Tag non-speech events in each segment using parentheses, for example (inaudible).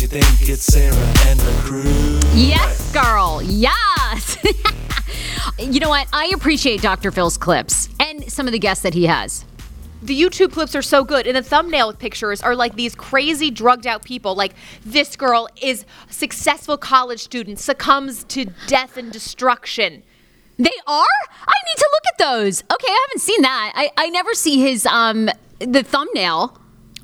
It ain't you think. It's Sarah and the crew. Yes, girl. Yes. (laughs) you know what? I appreciate Dr. Phil's clips and some of the guests that he has. the YouTube clips are so good, and the thumbnail pictures are like these crazy drugged out people. Like this girl is a successful college student, succumbs to death and destruction. They are? I need to look at those. Okay, I haven't seen that. I, I never see his um the thumbnail.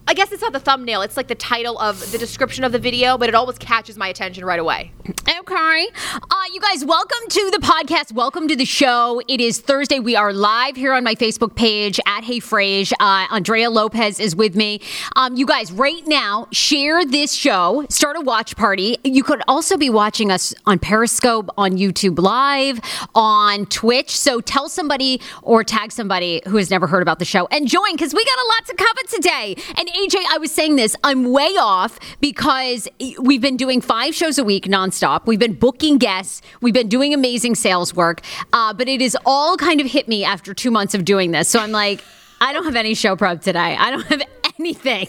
I guess it's not the thumbnail; it's like the title of the description of the video, but it always catches my attention right away. Okay. Uh, you guys, welcome to the podcast. Welcome to the show. It is Thursday. We are live here on my Facebook page at Hey Frase. Uh, Andrea Lopez is with me. Um, you guys, right now, share this show. Start a watch party. You could also be watching us on Periscope, on YouTube Live, on Twitch. So tell somebody or tag somebody who has never heard about the show and join because we got a lot to cover today. And AJ, I was saying this, I'm way off because we've been doing five shows a week nonstop. We've been booking guests. We've been doing amazing sales work. Uh, but has all kind of hit me after two months of doing this. So I'm like, I don't have any show prep today. I don't have (laughs) anything.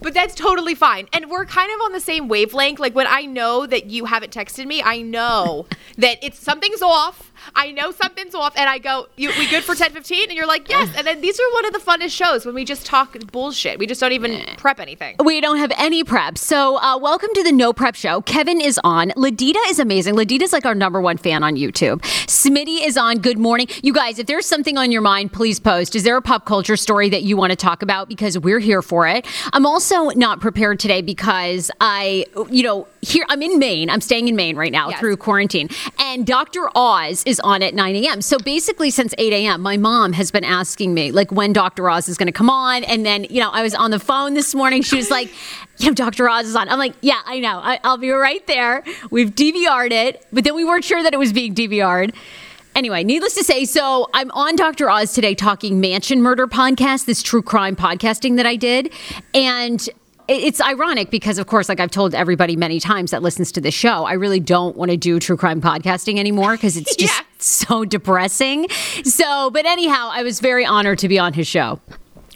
But that's totally fine. And we're kind of on the same wavelength. Like when I know that you haven't texted me, I know (laughs) that it's something's off. I know something's off, and I go, you, "We good for ten fifteen? And you're like, "Yes." And then these are one of the funnest shows when we just talk bullshit. We just don't even prep anything. We don't have any prep. So, uh, welcome to the No Prep Show. Kevin is on. Ladita is amazing. Ladita's like our number one fan on YouTube. Smitty is on. Good morning. You guys, if there's something on your mind, please post. Is there a pop culture story that you want to talk about? Because we're here for it. I'm also not prepared today because I, you know, here, I'm in Maine. I'm staying in Maine right now Yes. through quarantine. And Dr. Oz is on at 9 a.m. So basically, since 8 a.m., my mom has been asking me, like, when Dr. Oz is going to come on. And then, you know, I was on the phone this morning. She was like, you know, Dr. Oz is on. I'm like, yeah, I know. I, I'll be right there. We've DVR'd it, but then we weren't sure that it was being DVR'd. Anyway, needless to say, so I'm on Dr. Oz today talking Mansion Murder podcast, this true crime podcasting that I did. And it's ironic because, of course, like I've told everybody many times that listens to the show, I really don't want to do true crime podcasting anymore because it's (laughs) just Yeah. so depressing. So, but anyhow, I was very honored to be on his show.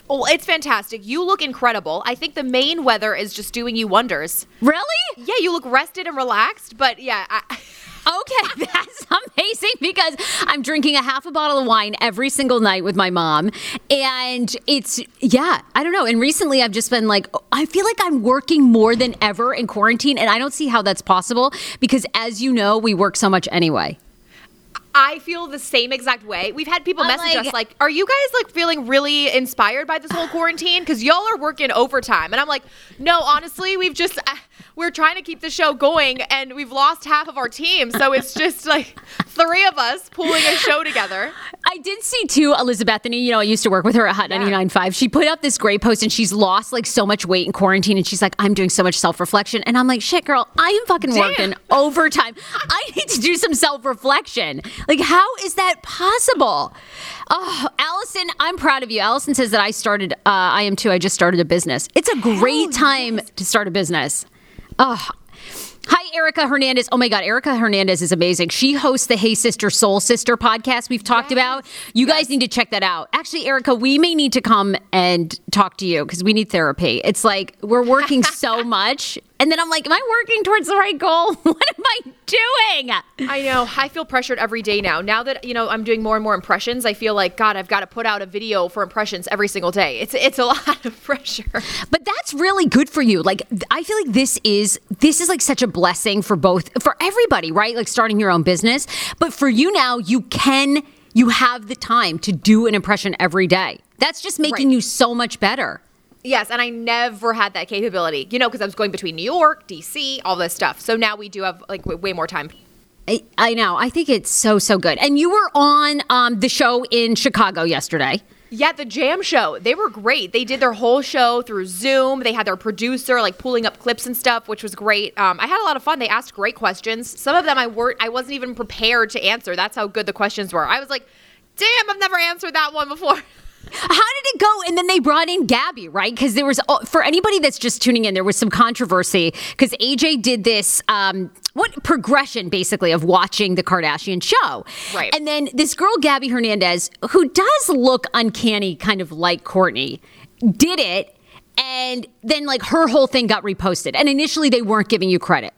Oh, it's fantastic. You look incredible. I think the Maine weather is just doing you wonders. Really? Yeah, you look rested and relaxed, but yeah, I, Okay, (laughs) that's amazing because I'm drinking a half a bottle of wine every single night with my mom. And it's, yeah, I don't know. And recently I've just been like, I feel like I'm working more than ever in quarantine. And I don't see how that's possible because, as you know, we work so much anyway. I feel the same exact way. We've had people I'm message like- us like, "Are you guys like feeling really inspired by this whole quarantine? Because y'all are working overtime." And I'm like, "No, honestly, we've just uh, we're trying to keep the show going, and we've lost half of our team, so it's (laughs) just like three of us pulling a show together." I did see too, Elizabethany, you know, I used to work with her at Hot 99.5. She put up this great post and she's lost like so much weight in quarantine. And she's like, I'm doing so much self reflection. And I'm like, shit, girl, I am fucking working overtime. I need to do some self reflection. Like, how is that possible? Oh, Allison, I'm proud of you. Allison says that I started, uh, I am too. I just started a business. It's a great time to start a business. Oh, Hi, Erica Hernandez. Oh my God, Erica Hernandez is amazing. She hosts the Hey Sister Soul Sister podcast we've talked about. You guys need to check that out. Actually, Erica, we may need to come and talk to you because we need therapy. It's like we're working so (laughs) much. And then I'm like, am I working towards the right goal? (laughs) What am I doing? I know. I feel pressured every day now. Now that you know I'm doing more and more impressions, I feel like God, I've got to put out a video for impressions every single day. It's it's a (laughs) lot of pressure. But that's really good for you. Like I feel like this is this is like such a blessing for both for everybody, right? Like starting your own business. But for you now, you can you have the time to do an impression every day. That's just making Right. you so much better. Yes, and I never had that capability, you know, because I was going between New York, DC, all this stuff. So now we do have like w- way more time. I, I know. I think it's so so good. And you were on um, the show in Chicago yesterday. Yeah, the Jam Show, they were great. They did their whole show through Zoom. They had their producer like pulling up clips and stuff, which was great. Um, I had a lot of fun. They asked great questions. Some of them I weren't, I wasn't even prepared to answer. That's how good the questions were. I was like, "Damn, I've never answered that one before." (laughs) How did it go? And then they brought in Gabby, right? Because there was, for anybody that's just tuning in, there was some controversy because AJ did this, um, what progression basically of watching the Kardashian show. Right. And then this girl, Gabby Hernandez, who does look uncanny, kind of like Courtney, did it. And then, like, her whole thing got reposted. And initially, they weren't giving you credit.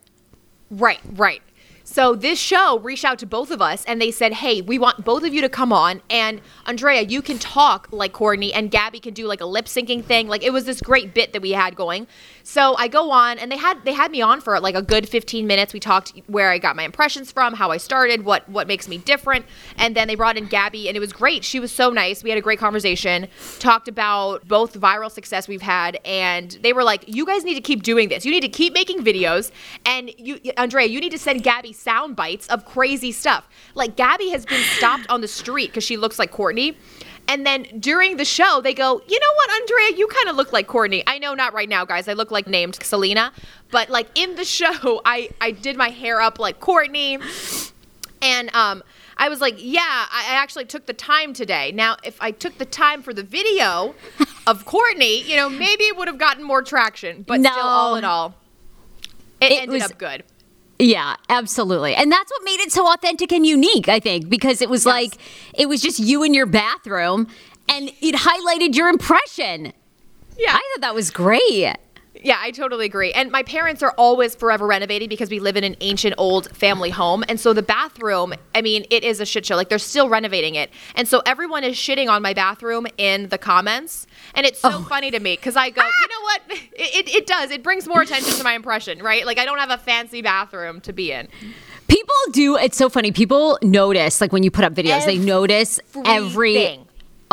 Right, right. So this show reached out to both of us and they said, "Hey, we want both of you to come on and Andrea, you can talk like Courtney and Gabby can do like a lip syncing thing." Like it was this great bit that we had going. So I go on and they had they had me on for like a good 15 minutes. We talked where I got my impressions from, how I started, what what makes me different, and then they brought in Gabby and it was great. She was so nice. We had a great conversation. Talked about both viral success we've had and they were like, "You guys need to keep doing this. You need to keep making videos and you Andrea, you need to send Gabby sound bites of crazy stuff. Like Gabby has been stopped on the street because she looks like Courtney. And then during the show, they go, you know what, Andrea, you kind of look like Courtney. I know not right now, guys. I look like named Selena, but like in the (laughs) show, I I did my hair up like Courtney, and um. I was like, yeah, I I actually took the time today. Now, if I took the time for the video of Courtney, you know, maybe it would have gotten more traction. But No. still, all in all, it, It ended was- up good. Yeah, absolutely. And that's what made it so authentic and unique, I think, because it was like, it was just you in your bathroom and it highlighted your impression. Yeah. I thought that was great. Yeah, I totally agree. And my parents are always forever renovating because we live in an ancient old family home. And so the bathroom, I mean, it is a shit show. Like they're still renovating it. And so everyone is shitting on my bathroom in the comments. And it's so oh. funny to me because I go, you know what? (laughs) It, it, it does. It brings more attention to my impression, right? Like I don't have a fancy bathroom to be in. People do, it's so funny. People notice, like when you put up videos, they notice every.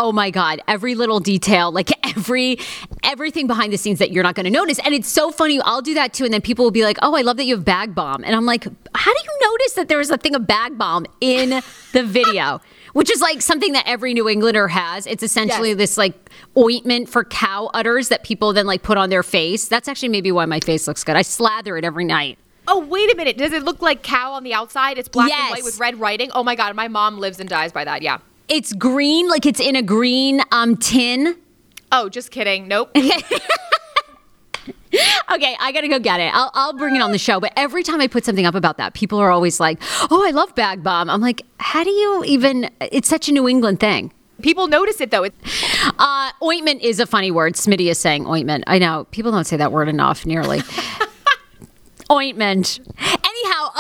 Oh my God, every little detail, like every everything behind the scenes that you're not gonna notice. And it's so funny. I'll do that too. And then people will be like, Oh, I love that you have Bag Balm. And I'm like, how do you notice that there is a thing of Bag Balm in the video? (laughs) Which is like something that every New Englander has. It's essentially Yes. this like ointment for cow udders that people then like put on their face. That's actually maybe why my face looks good. I slather it every night. Oh, wait a minute. Does it look like cow on the outside? It's black and white with red writing. Oh my god, my mom lives and dies by that. Yeah. It's green, like it's in a green um tin. Oh, just kidding. Nope. (laughs) Okay, I gotta go get it. I'll, I'll bring it on the show. But every time I put something up about that, people are always like, "Oh, I love Bag Balm." I'm like, "How do you even?" It's such a New England thing. People notice it though. Uh, ointment is a funny word. Smitty is saying ointment. I know people don't say that word enough. Nearly. (laughs) ointment.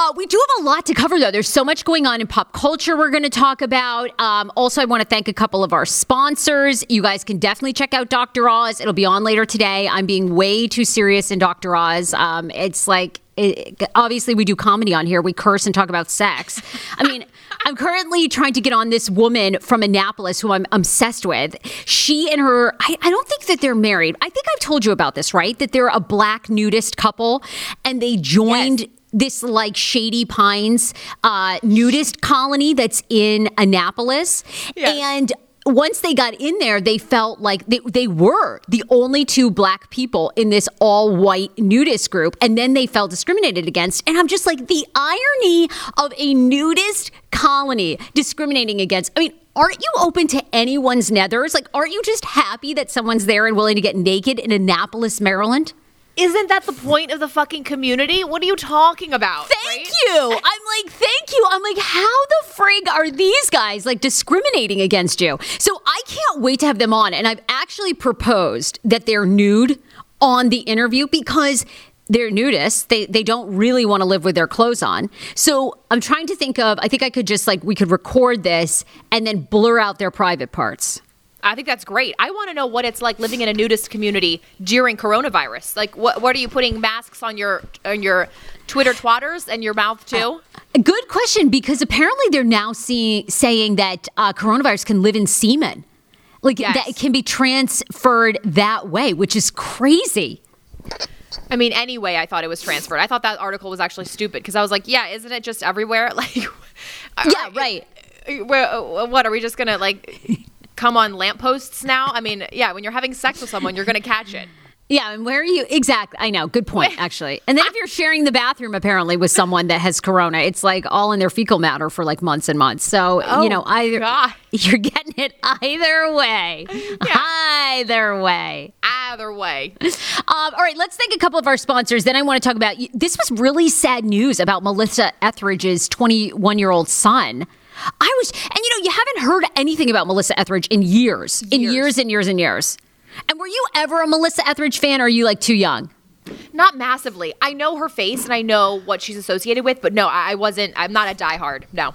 Uh, we do have a lot to cover, though. There's so much going on in pop culture we're going to talk about. Um, also, I want to thank a couple of our sponsors. You guys can definitely check out Dr. Oz. It'll be on later today. I'm being way too serious in Dr. Oz. Um, it's like, it, obviously, we do comedy on here. We curse and talk about sex. I mean, (laughs) I'm currently trying to get on this woman from Annapolis who I'm obsessed with. She and her, I, I don't think that they're married. I think I've told you about this, right? That they're a black nudist couple and they joined. This like Shady Pines uh, nudist colony that's in Annapolis, and once they got in there, they felt like they, they were the only two black people in this all white nudist group. And then they felt discriminated against. And I'm just like, the irony of a nudist colony discriminating against. I mean, aren't you open to anyone's nethers? Like, aren't you just happy that someone's there and willing to get naked in Annapolis, Maryland? Isn't that the point of the fucking community? What are you talking about? Thank right? you. I'm like, thank you. I'm like, how the frig are these guys like discriminating against you? So I can't wait to have them on. And I've actually proposed that they're nude on the interview because they're nudists. They they don't really want to live with their clothes on. So I'm trying to think of I think I could just like we could record this and then blur out their private parts. I think that's great. I want to know what it's like living in a nudist community during coronavirus. Like, what what are you putting masks on your on your Twitter twatters and your mouth too? Good question because apparently they're now seeing saying that uh, coronavirus can live in semen, like Yes. that it can be transferred that way, which is crazy. I mean, anyway, I thought it was transferred. I thought that article was actually stupid because I was like, yeah, isn't it just everywhere? (laughs) Like, Yeah, (laughs) right. Where, uh, what are we just gonna like come on lampposts now? I mean, yeah, when you're having sex with someone, you're gonna catch it. Yeah, and where are you exactly? I know. Good point, (laughs) actually. And then if you're sharing the bathroom, apparently with someone that has corona, it's like all in their fecal matter for like months and months. So you know, either Oh, God. (laughs) you're getting it either way, either way. Either way, Um, all right, let's thank a couple of our sponsors. Then I want to talk about this was really sad news about Melissa Etheridge's 21 year old son. I was, and you know, you haven't heard anything about Melissa Etheridge in years, in Years. years and years and years. And were you ever a Melissa Etheridge fan? Or are you like too young? not massively. I know her face and I know what she's associated with, but no, I I wasn't. I'm not a diehard. No.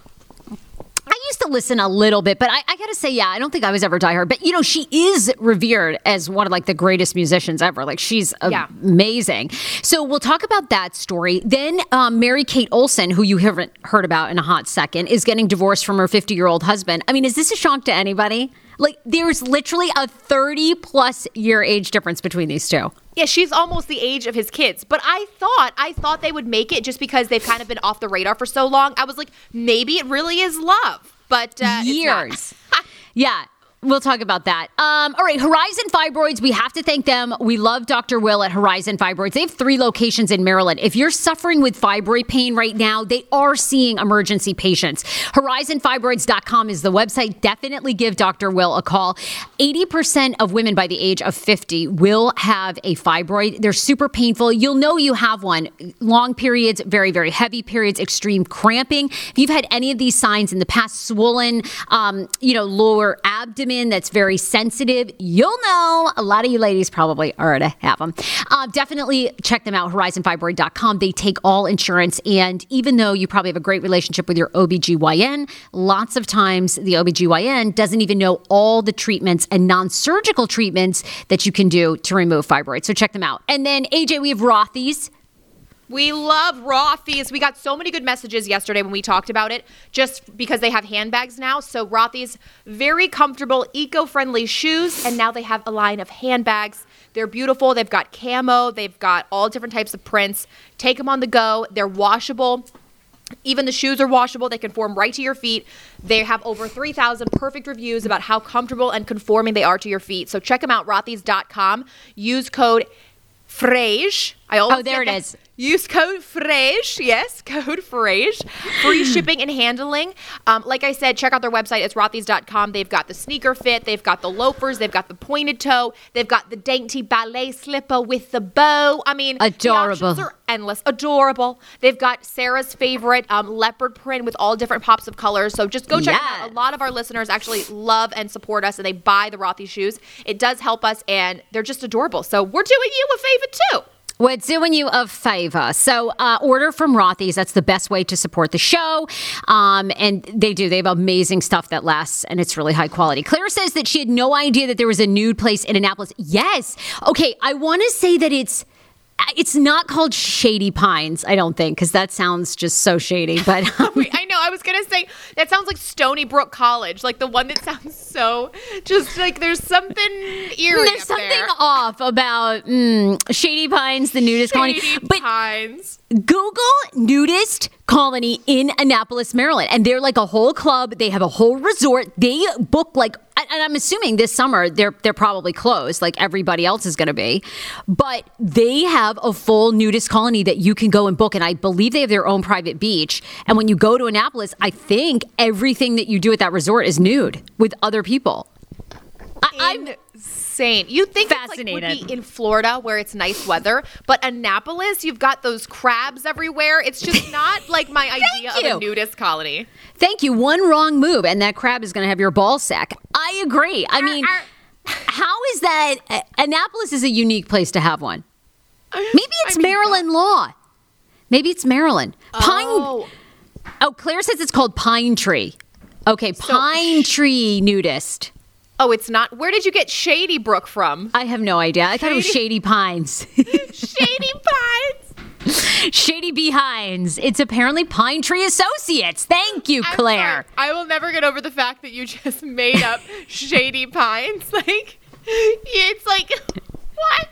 To listen a little bit, but I, I got to say, yeah, I don't think I was ever diehard. But you know, she is revered as one of like the greatest musicians ever. Like she's Yeah. amazing. So we'll talk about that story. Then um, Mary Kate Olsen, who you haven't heard about in a hot second, is getting divorced from her 50 year old husband. I mean, is this a shock to anybody? Like, there's literally a 30 plus year age difference between these two. Yeah, she's almost the age of his kids. But I thought, I thought they would make it just because they've kind of been off the radar for so long. I was like, maybe it really is love. But uh, years. (laughs) yeah. We'll talk about that. Um, all right, Horizon Fibroids, we have to thank them. We love Dr. Will at Horizon Fibroids. They have three locations in Maryland. If you're suffering with fibroid pain right now, they are seeing emergency patients. HorizonFibroids.com is the website. Definitely give Dr. Will a call. 80% of women by the age of 50 will have a fibroid. They're super painful. You'll know you have one. Long periods, very, very heavy periods, extreme cramping. If you've had any of these signs in the past, swollen, um, you know, lower abdomen that's very sensitive, you'll know. A lot of you ladies probably already have them. Uh, definitely check them out, horizonfibroid.com. They take all insurance. And even though you probably have a great relationship with your OBGYN, lots of times the OBGYN doesn't even know all the treatments and non surgical treatments that you can do to remove fibroids. So check them out. And then, AJ, we have Rothy's. We love Rothy's. We got so many good messages yesterday when we talked about it, just because they have handbags now. So Rothy's, very comfortable, eco-friendly shoes, and now they have a line of handbags. They're beautiful. They've got camo. They've got all different types of prints. Take them on the go. They're washable. Even the shoes are washable. They conform right to your feet. They have over 3,000 perfect reviews about how comfortable and conforming they are to your feet. So check them out, rothys.com. Use code FRASE I always Oh, there it the- is. Use code FRASE. Yes, (laughs) code FRASE. Free (clears throat) shipping and handling. Um, like I said, check out their website. It's rothys.com. They've got the sneaker fit. They've got the loafers. They've got the pointed toe. They've got the dainty ballet slipper with the bow. I mean, Adorable. options are endless. Adorable. They've got Sarah's favorite um, leopard print with all different pops of colors. So just go check them out. A lot of our listeners actually love and support us and they buy the Rothy shoes. It does help us and they're just adorable. So we're doing you a favor too. We're doing you a favor. So, uh, order from Rothy's. That's the best way to support the show. Um, and they do. They have amazing stuff that lasts and it's really high quality. Claire says that she had no idea that there was a nude place in Annapolis. Yes. Okay. I want to say that it's. It's not called Shady Pines, I don't think, because that sounds just so shady. But (laughs) Wait, I. I was gonna say that sounds like Stony Brook College, like the one that sounds so just like there's something eerie. there's something there. off about mm, Shady Pines, the nudist colony. Shady But Pines. Google nudist colony in Annapolis, Maryland. And they're like a whole club. They have a whole resort. They book like and I'm assuming this summer they're they're probably closed, like everybody else is gonna be. But they have a full nudist colony that you can go and book. And I believe they have their own private beach. And when you go to Annapolis, I think everything that you do at that resort is nude with other people. I, I'm Insane. You think it's like would be in Florida where it's nice weather, but Annapolis, you've got those crabs everywhere. It's just (laughs) not like my idea of a nudist colony. Thank you. One wrong move, and that crab is going to have your ball sack. I agree. I mean, how is that? uh, Annapolis is a unique place to have one. Maybe it's mean, Maryland law. Maybe it's Maryland. Pine. Oh, Oh, Claire says it's called Pine Tree. Okay, Pine Tree nudist. Oh, it's not. Where did you get Shady Brook from? I have no idea. I thought it was Shady Pines. (laughs) Shady Pines. Shady Behinds. It's apparently Pine Tree Associates. Thank you, I'm Claire. sorry. I will never get over the fact that you just (laughs) made up Shady Pines. (laughs) Like, it's like, what?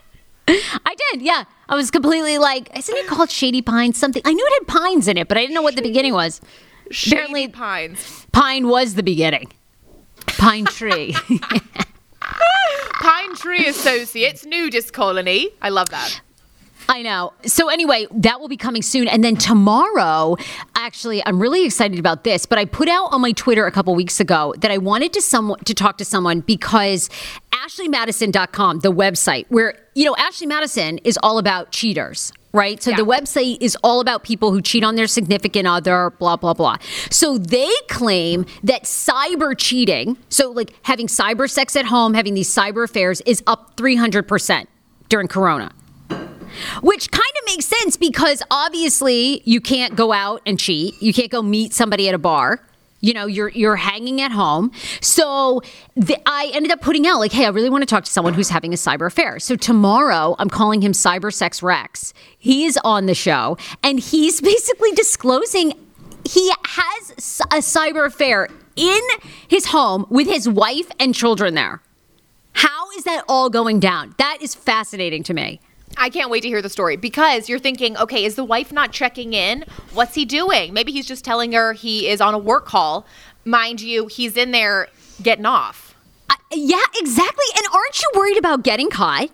I did, yeah. I was completely like, isn't it called Shady Pines something? I knew it had pines in it, but I didn't know what the beginning was. Shady Apparently- Pines. Pine was the beginning. Pine tree. (laughs) Pine Tree Associates Nudist Colony. I love that. I know. So anyway, that will be coming soon. And then tomorrow, actually, I'm really excited about this, but I put out on my Twitter a couple weeks ago that I wanted to some to talk to someone because ashleymadison.com, the website where, you know, Ashley Madison is all about cheaters. Right. So Yeah. the website is all about people who cheat on their significant other, blah, blah, blah. So they claim that cyber cheating, so like having cyber sex at home, having these cyber affairs, is up 300% during Corona which kind of makes sense because obviously you can't go out and cheat. You can't go meet somebody at a bar. You know, you're you're hanging at home. So the, I ended up putting out like, hey, I really want to talk to someone who's having a cyber affair. So tomorrow, I'm calling him Cyber Sex Rex. he's on the show, and he's (laughs) basically disclosing he has a cyber affair in his home with his wife and children there. How is that all going down? That is fascinating to me. I can't wait to hear the story because you're thinking, okay, is the wife not checking in? What's he doing? Maybe he's just telling her he is on a work call. Mind you, he's in there getting off. I- yeah, exactly. And aren't you worried about getting caught?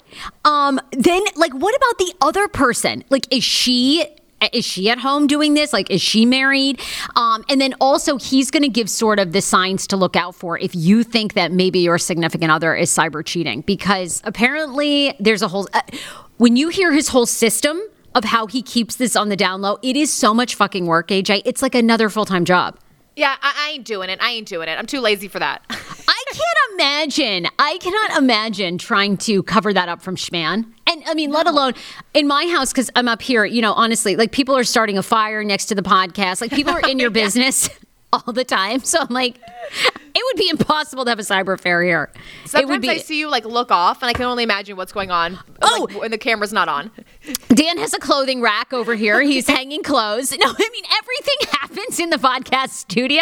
Um, then, like, what about the other person? Like, is she is she at home doing this? Like, is she married? Um, and then also, he's going to give sort of the signs to look out for if you think that maybe your significant other is cyber cheating, because apparently there's a whole. Uh, when you hear his whole system of how he keeps this on the down low, it is so much fucking work, AJ. It's like another full time job. Yeah, I, I ain't doing it. I ain't doing it. I'm too lazy for that. (laughs) I can't imagine. I cannot imagine trying to cover that up from Schman. And I mean, let alone in my house, because I'm up here, you know, honestly, like people are starting a fire next to the podcast. Like people are in your (laughs) business all the time. (laughs) So I'm like, it would be impossible to have a cyber affair here. it Sometimes would be. I see you like look off, and I can only imagine what's going on. Oh! like, when the camera's not on. (laughs) Dan has a clothing rack over here. He's (laughs) hanging clothes. No, I mean, everything happens in the podcast studio.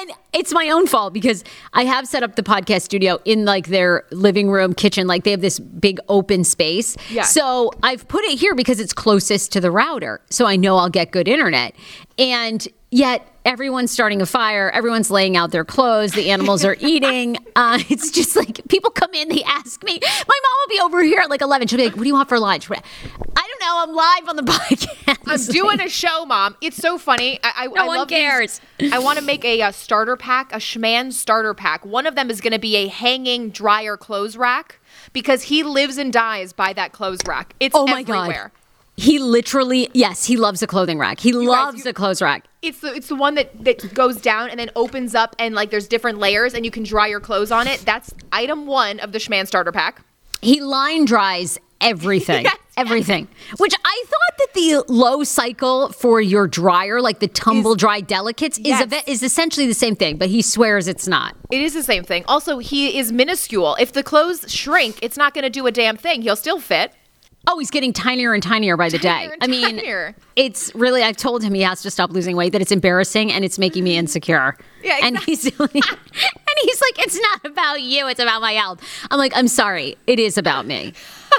And it's my own fault because I have set up the podcast studio in like their living room, kitchen. Like they have this big open space. Yeah. So I've put it here because it's closest to the router. So I know I'll get good internet. And yet, everyone's starting a fire. Everyone's laying out their clothes. The animals are (laughs) eating. Uh, it's just like people come in, they ask me. My mom will be over here at like 11. She'll be like, What do you want for lunch? I don't know. I'm live on the (laughs) podcast. I'm doing a show, mom. It's so funny. I, I, No I one love these- cares. I want to make a, uh starter pack, a Schman starter pack. One of them is going to be a hanging dryer clothes rack because he lives and dies by that clothes rack. It's Oh my everywhere. god. He literally, yes, he loves a clothing rack. He guys, loves you- a clothes rack. It's the it's the one that that goes down and then opens up and like there's different layers and you can dry your clothes on it. That's item one of the Schman starter pack. He line dries everything. (laughs) Yes, yes. Everything. Which I thought that the low cycle for your dryer, like the tumble dry delicates, is, Yes. ve- is essentially the same thing, but he swears it's not. It is the same thing. Also, he is minuscule. If the clothes shrink, it's not going to do a damn thing. He'll still fit. Oh, he's getting tinier and tinier by the day. Tinier and I mean, tinier. it's really, I've told him he has to stop losing weight, that it's embarrassing and it's making me mm-hmm. insecure. Yeah, And he's doing, (laughs) and he's like, it's not about you, it's about my health. I'm like, I'm sorry, it is about me.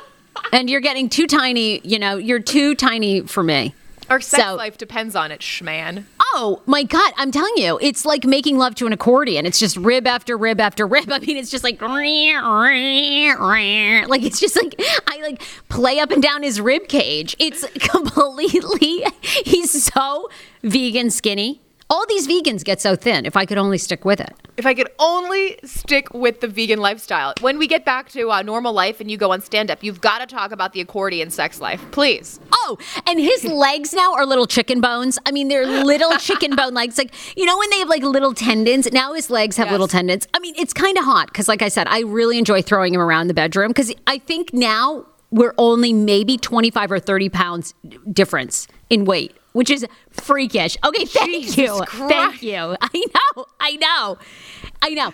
(laughs) and you're getting too tiny, you know, you're too tiny for me. Our sex So- life depends on it, Schman. Oh my God, I'm telling you, it's like making love to an accordion. It's just rib after rib after (laughs) rib. I mean, it's just like, like it's just like, I like play up and down his rib cage. It's (laughs) completely, he's so vegan skinny. All these vegans get so thin. If I could only stick with it. If I could only stick with the vegan lifestyle. When we get back to uh, normal life and you go on stand up, you've got to talk about the accordion sex life, please. Oh, and his legs now are little chicken bones. I mean, they're little (laughs) chicken bone legs. Like, you know, when they have like little tendons, now his legs have Yes. little tendons. I mean, it's kind of hot because, like I said, I really enjoy throwing him around the bedroom because I think now we're only maybe 25 or 30 pounds difference in weight, which is freakish. Okay, thank Jesus you. Thank you. (laughs) I know. I know. I know.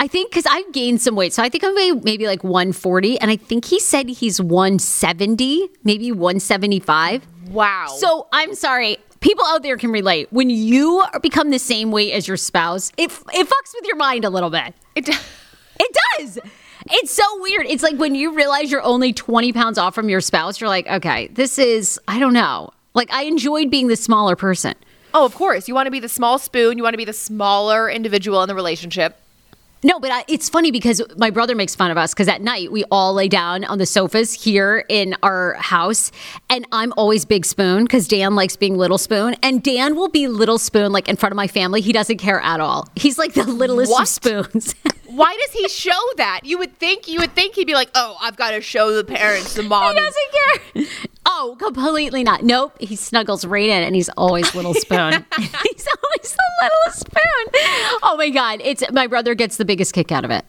I think because I've gained some weight. So I think I'm maybe, maybe like 140. And I think he said he's 170, maybe 175. Wow. So I'm sorry. People out there can relate. When you become the same weight as your spouse, it, it fucks with your mind a little bit. it, It does. It's so weird. It's like when you realize you're only 20 pounds off from your spouse, you're like, okay, this is, I don't know. Like, I enjoyed being the smaller person. oh, of course. You want to be the small spoon. You want to be the smaller individual in the relationship. No, but I, it's funny because my brother makes fun of us because at night we all lay down on the sofas here in our house, and I'm always big spoon because Dan likes being little spoon, and Dan will be little spoon like in front of my family. He doesn't care at all. He's like the littlest What? of spoons. (laughs) Why does he show that? You would think you would think he'd be like, "Oh, I've got to show the parents, the mom." he doesn't care. Oh, completely not. Nope. He snuggles right in, and he's always little spoon. (laughs) he's always the little spoon. Oh my god! It's my brother gets the biggest kick out of it.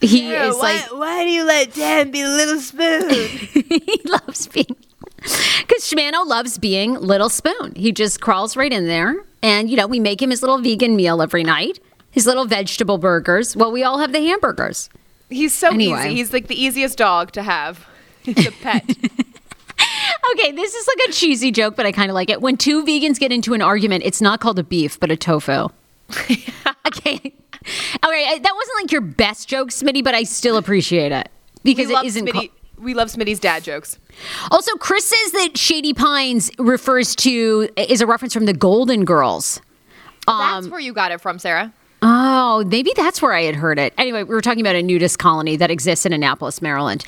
He is like why do you let Dan be little spoon? (laughs) he loves being because Shmano loves being little spoon. He just crawls right in there, and you know we make him his little vegan meal every night, his little vegetable burgers. Well, we all have the hamburgers. He's so Anyway. easy. He's like the easiest dog to have. He's a pet. (laughs) Okay, this is like a cheesy joke, but I kind of like it. When two vegans get into an argument, it's not called a beef, but a tofu. (laughs) okay. All right, that wasn't like your best joke, Smitty, but I still appreciate it because we it isn't. Smitty. called- we love Smitty's dad jokes. also, Chris says that Shady Pines refers to is a reference from the Golden Girls. That's um, where you got it from, Sarah. Oh, maybe that's where I had heard it. Anyway, we were talking about a nudist colony that exists in Annapolis, Maryland.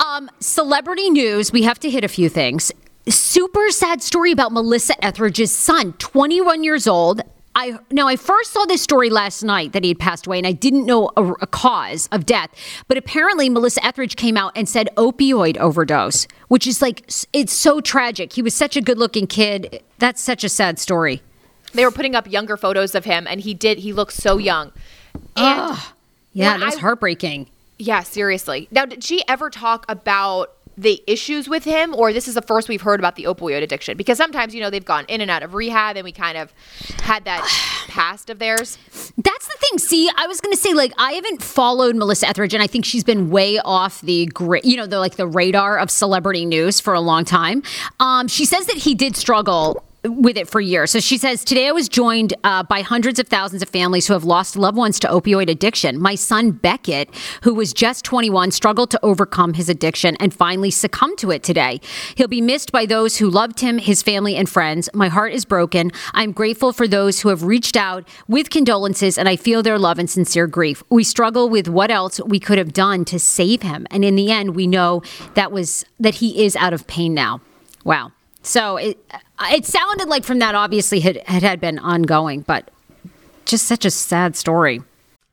Um, celebrity news, we have to hit a few things. Super sad story about Melissa Etheridge's son, 21 years old. I now I first saw this story last night that he had passed away, and I didn't know a, a cause of death. But apparently, Melissa Etheridge came out and said opioid overdose, which is like it's so tragic. He was such a good-looking kid. That's such a sad story. They were putting up younger photos of him, and he did. He looked so young. And Yeah, When that was I- heartbreaking. yeah, seriously. Now, did she ever talk about the issues with him, or this is the first we've heard about the opioid addiction? Because sometimes, you know, they've gone in and out of rehab, and we kind of had that (sighs) past of theirs. That's the thing. See, I was going to say, like, I haven't followed Melissa Etheridge, and I think she's been way off the, gra- you know, the like the radar of celebrity news for a long time. Um, she says that he did struggle with it for years. So she says, Today I was joined uh, by hundreds of thousands of families who have lost loved ones to opioid addiction. My son Beckett, who was just 21, struggled to overcome his addiction and finally succumbed to it today. He'll be missed by those who loved him, his family, and friends. My heart is broken. I'm grateful for those who have reached out with condolences, and I feel their love and sincere grief. We struggle with what else we could have done to save him. And in the end, we know that was that he is out of pain now. Wow. So it Uh, it sounded like from that obviously had had, had been ongoing, but just such a sad story.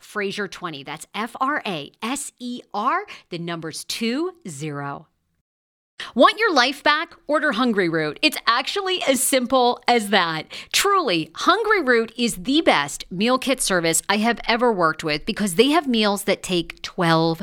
Fraser20. That's F R A S E R, the numbers 2 0. Want your life back? Order Hungry Root. It's actually as simple as that. Truly, Hungry Root is the best meal kit service I have ever worked with because they have meals that take 12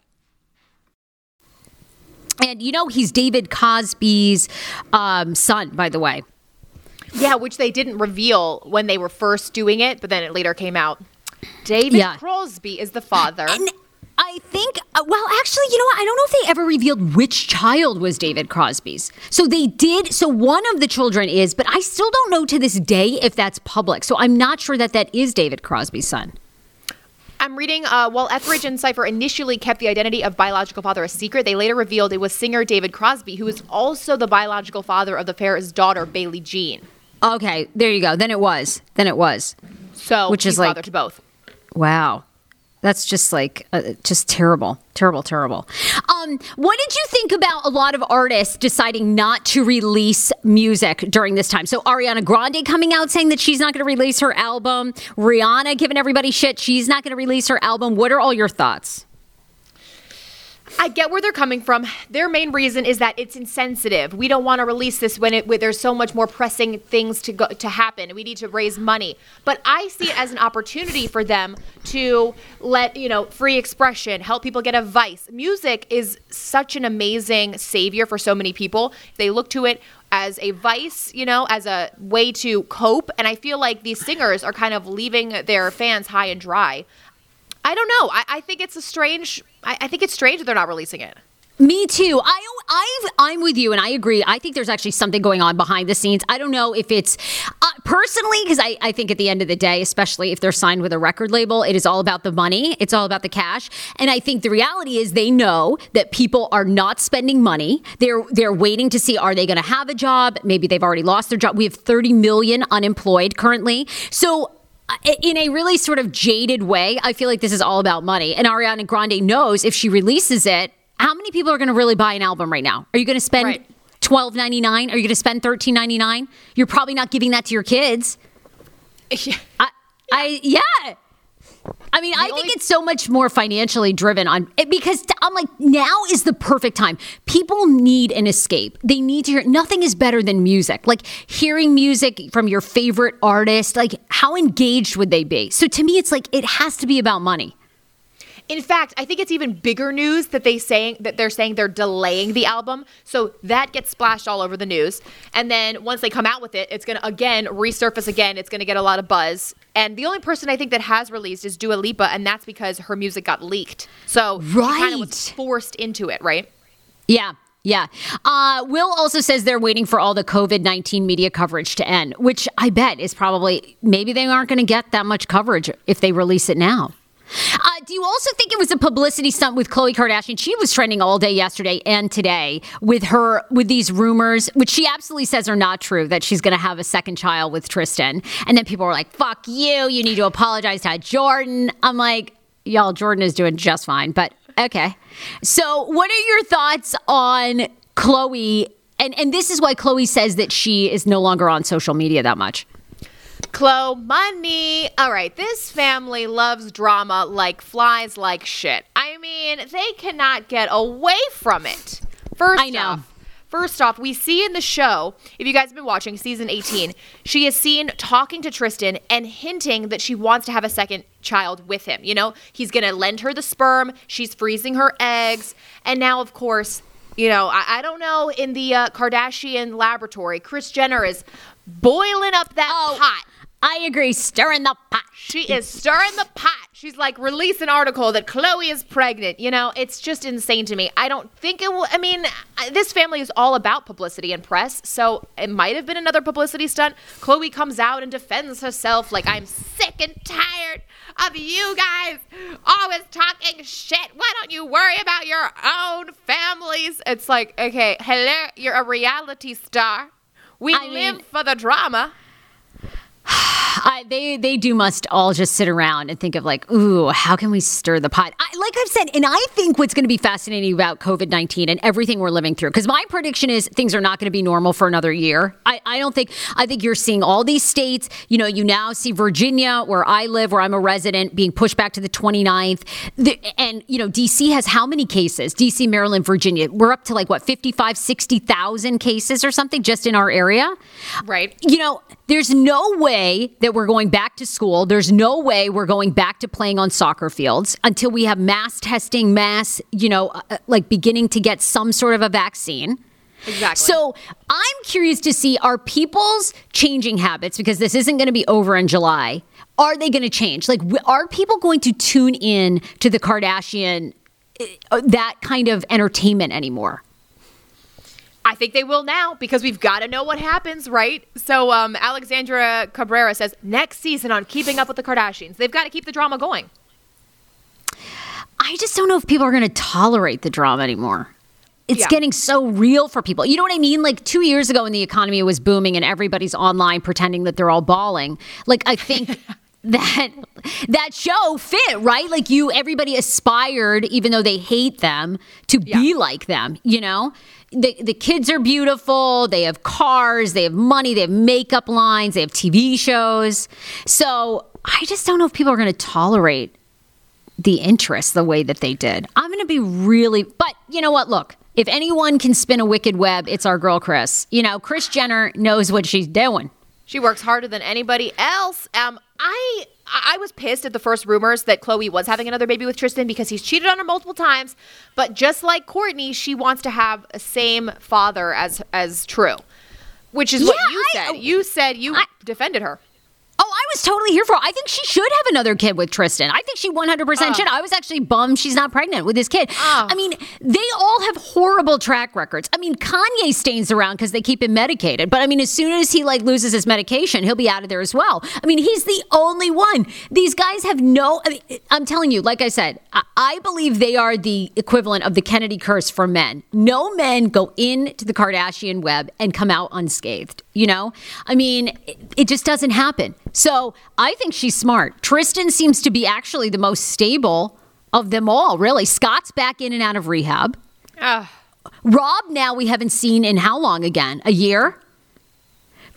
And you know, he's David Crosby's um, son, by the way. Yeah, which they didn't reveal when they were first doing it, but then it later came out. David Yeah. Crosby is the father. And I think, uh, well, actually, you know what? I don't know if they ever revealed which child was David Crosby's. So they did. So one of the children is, but I still don't know to this day if that's public. So I'm not sure that that is David Crosby's son. I'm reading uh, while Etheridge and Cypher initially kept the identity of biological father a secret, they later revealed it was singer David Crosby, who is also the biological father of the pair's daughter, Bailey Jean. Okay, there you go. Then it was. Then it was. So Which is like- father to both. Wow. That's just like uh, just terrible, terrible, terrible. Um, what did you think about a lot of artists deciding not to release music during this time? So Ariana Grande coming out saying that she's not going to release her album. Rihanna giving everybody shit she's not going to release her album. What are all your thoughts? I get where they're coming from. Their main reason is that it's insensitive. We don't want to release this when it when there's so much more pressing things to go to happen. We need to raise money. But I see it as an opportunity for them to let, you know, free expression, help people get advice. Music is such an amazing savior for so many people. They look to it as a vice, you know, as a way to cope. And I feel like these singers are kind of leaving their fans high and dry. I don't know. I, I think it's a strange. I, I think it's strange they're not releasing it. Me too. I, I've, I'm with you, and I agree. I think there's actually something going on behind the scenes. I don't know if it's uh, personally, because I, I think at the end of the day, especially if they're signed with a record label, it is all about the money. It's all about the cash. And I think the reality is they know that people are not spending money. They're they're waiting to see are they going to have a job? Maybe they've already lost their job. We have 30 million unemployed currently. So in a really sort of jaded way, I feel like this is all about money. And Ariana Grande knows if she releases it, how many people are going to really buy an album right now? Are you going to spend Right. twelve ninety nine? Are you going to spend thirteen ninety nine? You're probably not giving that to your kids. (laughs) I, I yeah. I mean, I think it's so much more financially driven on it because t- I'm like, now is the perfect time. People need an escape. They need to hear nothing is better than music. Like hearing music from your favorite artist, like how engaged would they be? So to me, it's like it has to be about money. In fact, I think it's even bigger news that they saying that they're saying they're delaying the album. So that gets splashed all over the news. And then once they come out with it, it's going to again resurface again. It's going to get a lot of buzz. And the only person I think that has released is Dua Lipa, and that's because her music got leaked. So she kind of was Right. forced into it, right? Yeah. Yeah. Uh, Will also says they're waiting for all the COVID 19 media coverage to end, which I bet is probably, maybe they aren't going to get that much coverage if they release it now. Uh, do you also think it was a publicity stunt with Khloe Kardashian? She was trending all day yesterday and today with her with these rumors, which she absolutely says are not true, that she's going to have a second child with Tristan. And then people were like, "Fuck you! You need to apologize to Jordan." I'm like, y'all, Jordan is doing just fine, but okay. So, what are your thoughts on Khloe? And and this is why Khloe says that she is no longer on social media that much. Khloe, money. All right, this family loves drama like flies like shit. I mean, they cannot get away from it. First I know. off, first off, we see in the show, if you guys have been watching season 18, she is seen talking to Tristan and hinting that she wants to have a second child with him. You know, he's going to lend her the sperm, she's freezing her eggs, and now of course, you know, I, I don't know in the uh, Kardashian laboratory, Kris Jenner is boiling up that Oh. pot. I agree, stirring the pot. She is stirring the pot. She's like, release an article that Khloe is pregnant. You know, it's just insane to me. I don't think it will. I mean, this family is all about publicity and press, so it might have been another publicity stunt. Khloe comes out and defends herself like, I'm sick and tired of you guys always talking shit. Why don't you worry about your own families? It's like, okay, hello, you're a reality star. We I live mean- for the drama. I, they they do must all just sit around and think of like, ooh, how can we stir the pot? I, like I've said, and I think what's going to be fascinating about COVID nineteen and everything we're living through, because my prediction is things are not going to be normal for another year. I, I don't think. I think you're seeing all these states. You know, you now see Virginia, where I live, where I'm a resident, being pushed back to the 29th, the, and you know, DC has how many cases? DC, Maryland, Virginia, we're up to like what 55, 60,000 cases or something just in our area Right. you know, there's no way that we're going back to school. There's no way we're going back to playing on soccer fields until we have mass testing, mass, you know, uh, uh, like beginning to get some sort of a vaccine. Exactly. So I'm curious to see are people's changing habits because this isn't going to be over in July. Are they going to change? Like, are people going to tune in to the Kardashian, uh, that kind of entertainment anymore? I think they will now because we've got to know what happens, right? So um, Alexandra Cabrera says next season on Keeping Up with the Kardashians, they've got to keep the drama going. I just don't know if people are going to tolerate the drama anymore. It's Yeah. getting so real for people. You know what I mean? Like two years ago when the economy was booming and everybody's online pretending that they're all balling. Like I think (laughs) that that show fit, right? Like you everybody aspired, even though they hate them, to be like them, you know? The the kids are beautiful, they have cars, they have money, they have makeup lines, they have TV shows. So I just don't know if people are gonna tolerate the interest the way that they did. I'm going to be really, but you know what? Look, if anyone can spin a wicked web, it's our girl Kris. You know, Kris Jenner knows what she's doing. She works harder than anybody else. Um, I I was pissed at the first rumors that Khloe was having another baby with Tristan because he's cheated on her multiple times. But just like Kourtney, she wants to have a same father as as True, which is what Yeah, you I- said. you said you I- defended her. Oh, I was totally here for it. I think she should have another kid with Tristan. I think she 100% should. I was actually bummed she's not pregnant with this kid. Oh. I mean, they all have horrible track records. I mean, Kanye stains around because they keep him medicated. But I mean, as soon as he like loses his medication, he'll be out of there as well. I mean, he's the only one. These guys have no. I mean, I'm telling you, like I said, I, I believe they are the equivalent of the Kennedy curse for men. No men go into the Kardashian web and come out unscathed. You know, I mean, it, it just doesn't happen. So I think she's smart. Tristan seems to be actually the most stable of them all, really. Scott's back in and out of rehab. Ugh. Rob, now we haven't seen in how long again? A year?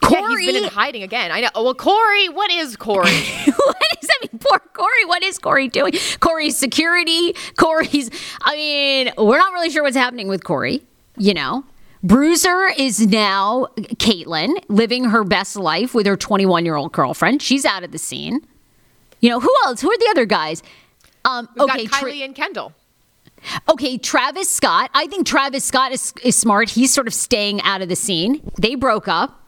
Yeah, Corey, he's been in hiding again. I know. Oh, well, Corey, what is Corey? (laughs) what is I mean, poor Corey. What is Corey doing? Corey's security. Corey's. I mean, we're not really sure what's happening with Corey. You know, Bruiser is now Caitlyn living her best life with her 21 year old girlfriend. She's out of the scene. You know, who else? Who are the other guys? Um, We've okay, got Tra- Kylie and Kendall. okay, Travis Scott. I think Travis Scott is, is smart. He's sort of staying out of the scene. They broke up.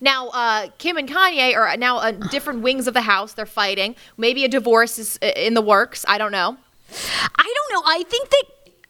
Now, uh, Kim and Kanye are now uh, different wings of the house. They're fighting. Maybe a divorce is uh, in the works. I don't know. I don't know. I think that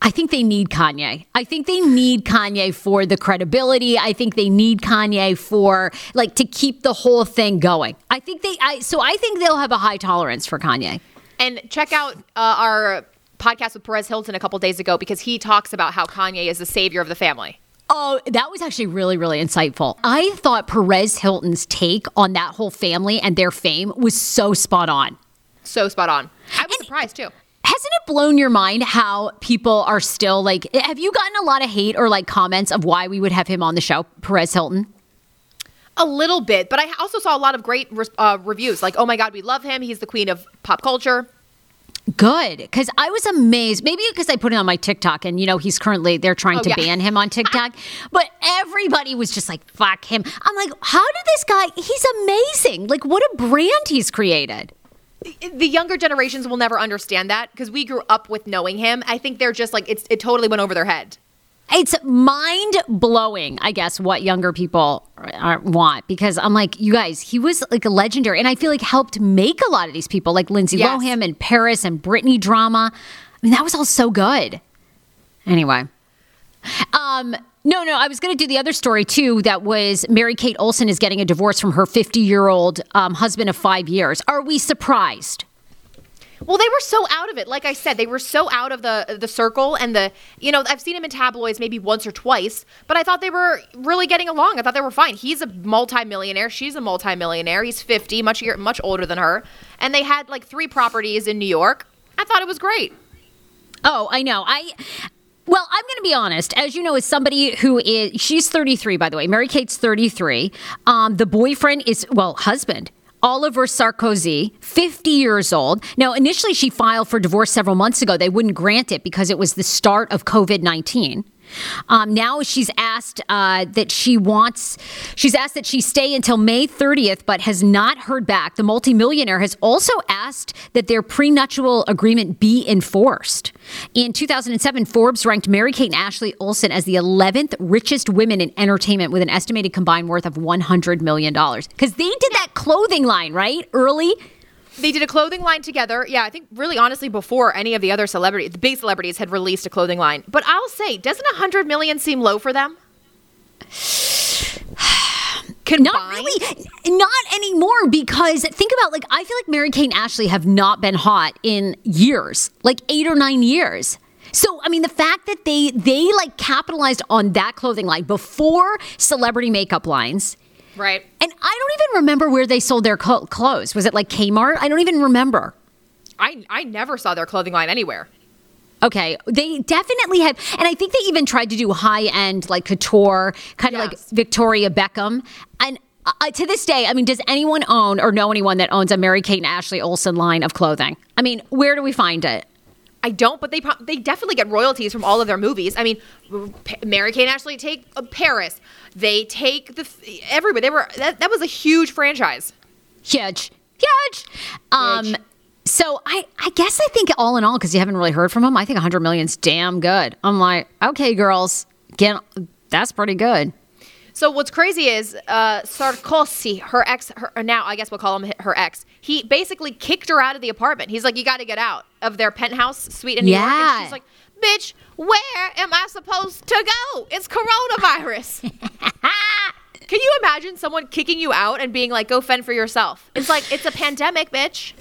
I think they need Kanye. I think they need Kanye for the credibility. I think they need Kanye for like to keep the whole thing going. I think they I so I think they'll have a high tolerance for Kanye. And check out uh, our podcast with Perez Hilton a couple days ago because he talks about how Kanye is the savior of the family. Oh, that was actually really, really insightful. I thought Perez Hilton's take on that whole family and their fame was so spot on. So spot on. I was surprised too. Hasn't it blown your mind how people are still like, have you gotten a lot of hate or like comments of why we would have him on the show, Perez Hilton? A little bit, but I also saw a lot of great uh, reviews. Like, oh my God, we love him. He's the queen of pop culture. Good, because I was amazed. Maybe because I put it on my TikTok, and you know he's currently they're trying Oh, to yeah. ban him on TikTok. (laughs) but everybody was just like, "Fuck him." I'm like, how did this guy? He's amazing. Like, what a brand he's created. The younger generations will never understand that because we grew up with knowing him. I think they're just like, it's, it totally went over their head. It's mind blowing, I guess, what younger people are, want because I'm like, you guys, he was like a legendary, and I feel like helped make a lot of these people, like Lindsay Yes. Lohan and Paris and Britney drama. I mean, that was all so good. Anyway, um, no, no, I was going to do the other story too. That was Mary Kate Olsen is getting a divorce from her 50 year old um, husband of five years. Are we surprised? Well, they were so out of it. Like I said, they were so out of the the circle and the you know I've seen him in tabloids maybe once or twice, but I thought they were really getting along. I thought they were fine. He's a multimillionaire. She's a multimillionaire. He's fifty, much year, much older than her, and they had like three properties in New York. I thought it was great. Oh, I know. I well, I'm going to be honest. As you know, as somebody who is she's 33 by the way. Mary Kate's 33. Um, the boyfriend is well, husband. Oliver Sarkozy, 50 years old. Now, initially she filed for divorce several months ago. They wouldn't grant it because it was the start of COVID 19. Um, now she's asked uh, that she wants, she's asked that she stay until May 30th, but has not heard back. The multimillionaire has also asked that their prenuptial agreement be enforced. In 2007, Forbes ranked Mary Kate and Ashley Olsen as the 11th richest women in entertainment with an estimated combined worth of $100 million. Because they did that clothing line, right? Early. They did a clothing line together. Yeah, I think really honestly before any of the other celebrities, the big celebrities had released a clothing line. But I'll say, doesn't 100 million seem low for them? (sighs) Combined? Not really. Not anymore because think about like I feel like Mary Kate and Ashley have not been hot in years, like 8 or 9 years. So I mean the fact that they they like capitalized on that clothing line before celebrity makeup lines Right. And I don't even remember where they sold their clothes. Was it like Kmart? I don't even remember. I I never saw their clothing line anywhere. Okay, they definitely have, and I think they even tried to do high end like couture, kind of Yes. like Victoria Beckham. And uh, to this day, I mean, does anyone own or know anyone that owns a Mary Kate and Ashley Olsen line of clothing? I mean, where do we find it? I don't, but they pro- they definitely get royalties from all of their movies. I mean, Mary Kate and Ashley take uh, Paris. They take the everybody. They were that, that was a huge franchise. Huge, huge. Um, Huge. so I, I guess I think all in all, because you haven't really heard from them, I think 100 million's damn good. I'm like, okay, girls, get that's pretty good. So what's crazy is uh, Sarkozy, her ex, her, now I guess we'll call him her ex. He basically kicked her out of the apartment. He's like, "You got to get out of their penthouse suite in New York." Yeah. And she's like, "Bitch, where am I supposed to go? It's coronavirus." (laughs) Can you imagine someone kicking you out and being like, "Go fend for yourself"? It's like it's a pandemic, bitch.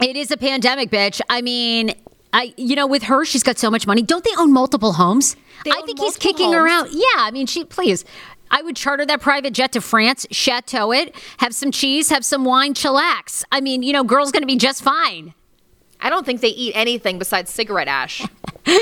It is a pandemic, bitch. I mean, I you know, with her, she's got so much money. Don't they own multiple homes? They I think he's kicking her out. Yeah, I mean, she please. I would charter that private jet to France, chateau it, have some cheese, have some wine, chillax. I mean, you know, girl's gonna be just fine. I don't think they eat anything besides cigarette ash. (laughs)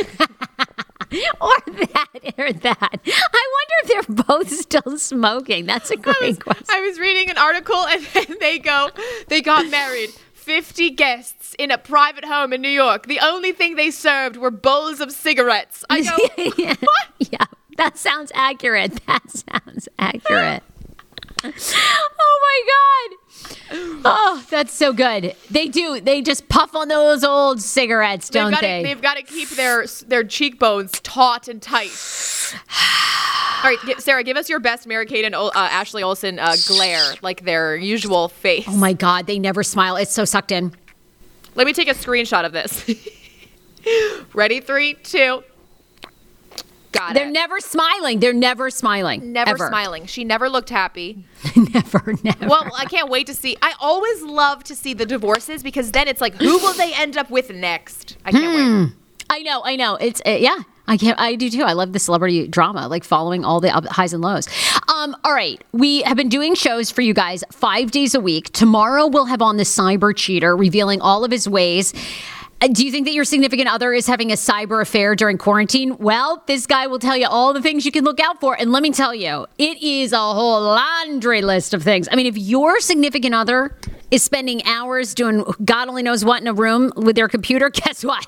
Or that, or that. I wonder if they're both still smoking. That's a great question. I was reading an article and (laughs) then they go, they got married. 50 guests in a private home in New York. The only thing they served were bowls of cigarettes. I go, (laughs) yeah. yeah, that sounds accurate. That sounds accurate. (laughs) oh my god. Oh, that's so good. They do. They just puff on those old cigarettes, they've don't got they? they've got to keep their their cheekbones taut and tight. (sighs) All right, Sarah, give us your best Mary Kate and uh, Ashley Olsen uh, glare, like their usual face. oh my god, they never smile. It's so sucked in. Let me take a screenshot of this. (laughs) Ready? Three, two. Got They're it. never smiling. They're never smiling. never Ever. smiling. She never looked happy. (laughs) never, never. Well, I can't wait to see. I always love to see the divorces because then it's like, who will they end up with next? I can't Hmm. wait. I know, I know. It's uh, yeah. I can't. I do too. I love the celebrity drama, like following all the highs and lows. Um, all right, we have been doing shows for you guys five days a week. Tomorrow we'll have on the cyber cheater, revealing all of his ways. Uh, Do you think that your significant other is having a cyber affair during quarantine? Well, this guy will tell you all the things you can look out for. And let me tell you, it is a whole laundry list of things. I mean, if your significant other is spending hours doing God only knows what in a room with their computer, (laughs) guess what?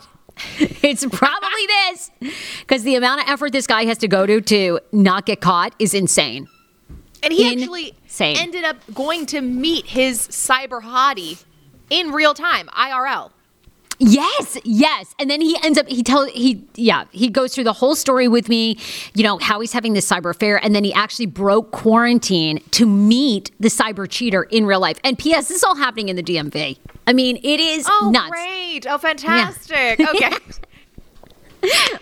It's probably this because the amount of effort this guy has to go to to not get caught is insane. And he actually ended up going to meet his cyber hottie in real time, IRL. Yes, yes. And then he ends up he tells he yeah, he goes through the whole story with me, you know, how he's having this cyber affair and then he actually broke quarantine to meet the cyber cheater in real life. And PS, this is all happening in the DMV. I mean, it is Oh, nuts. great. Oh, fantastic. (laughs) Okay.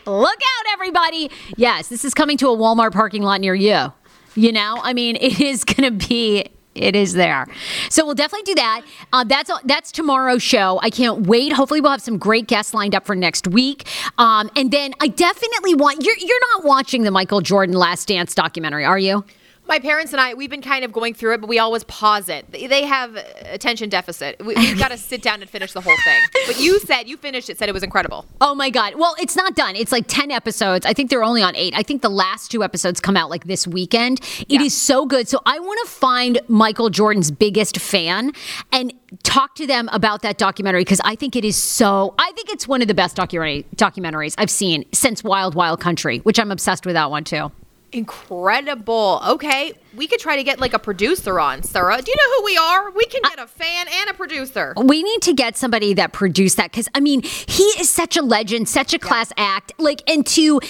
Look out, everybody. Yes, this is coming to a Walmart parking lot near you. You know, I mean, it is going to be. It is there, so we'll definitely do that. Uh, that's that's tomorrow's show. I can't wait. Hopefully, we'll have some great guests lined up for next week. Um, and then I definitely want you're you're not watching the Michael Jordan Last Dance documentary, are you? My parents and I, we've been kind of going through it, but we always pause it. They have attention deficit. We, have got to sit down and finish the whole thing. But you said you finished it, said it was incredible. Oh my god! Well, it's not done. It's like ten episodes. I think they're only on eight. I think the last two episodes come out like this weekend. It Yeah. is so good. So I want to find Michael Jordan's biggest fan and talk to them about that documentary because I think it is so. I think it's one of the best documentary documentaries I've seen since Wild Wild Country, which I'm obsessed with that one too. Incredible. Okay, we could try to get like a producer on, Sarah. Do you know who we are? We can get a fan and a producer. We need to get somebody that produced that because I mean, he is such a legend, such a class act. Like, and to,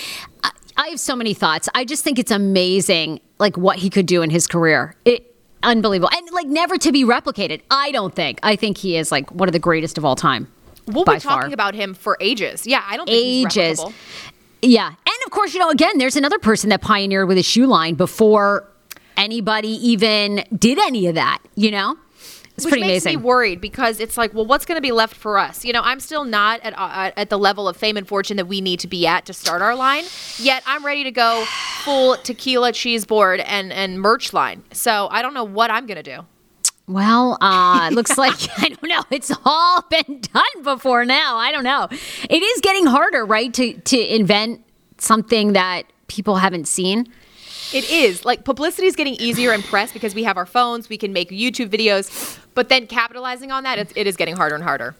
I- I have so many thoughts. I just think it's amazing, like what he could do in his career. It unbelievable, and like never to be replicated. I don't think. I think he is like one of the greatest of all time. We'll be talking far. about him for ages. Yeah, I don't think he's ages. Yeah, and of course, you know, again, there's another person that pioneered with a shoe line before anybody even did any of that. You know, it's Which pretty makes amazing. me worried because it's like, well, what's going to be left for us? You know, I'm still not at uh, at the level of fame and fortune that we need to be at to start our line. Yet I'm ready to go full tequila cheese board and and merch line. So I don't know what I'm going to do. Well, uh, it looks (laughs) like (laughs) I don't know. It's all been done before now. I don't know. It is getting harder, right, to to invent something that people haven't seen. It is like publicity is getting easier in press because we have our phones, we can make YouTube videos, but then capitalizing on that, it's, it is getting harder and harder.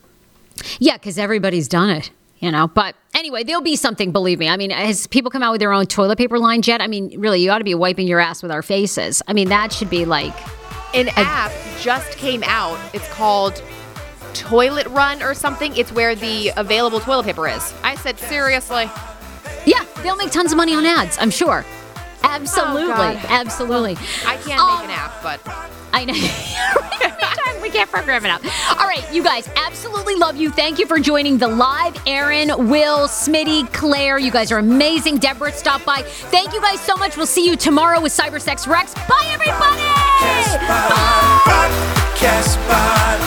Yeah, because everybody's done it, you know. But anyway, there'll be something. Believe me. I mean, as people come out with their own toilet paper line, yet, I mean, really, you ought to be wiping your ass with our faces. I mean, that should be like. An app just came out. It's called Toilet Run or something. It's where the available toilet paper is. I said, seriously? Yeah, they'll make tons of money on ads. I'm sure. Absolutely, God. absolutely. I can't Um, make an app, but I know. (laughs) we can't program it up. All right, you guys, absolutely love you. Thank you for joining the live. Aaron, Will, Smitty, Claire, you guys are amazing. Deborah stopped by. Thank you guys so much. We'll see you tomorrow with Cybersex Rex. Bye, everybody. Podcast Pod.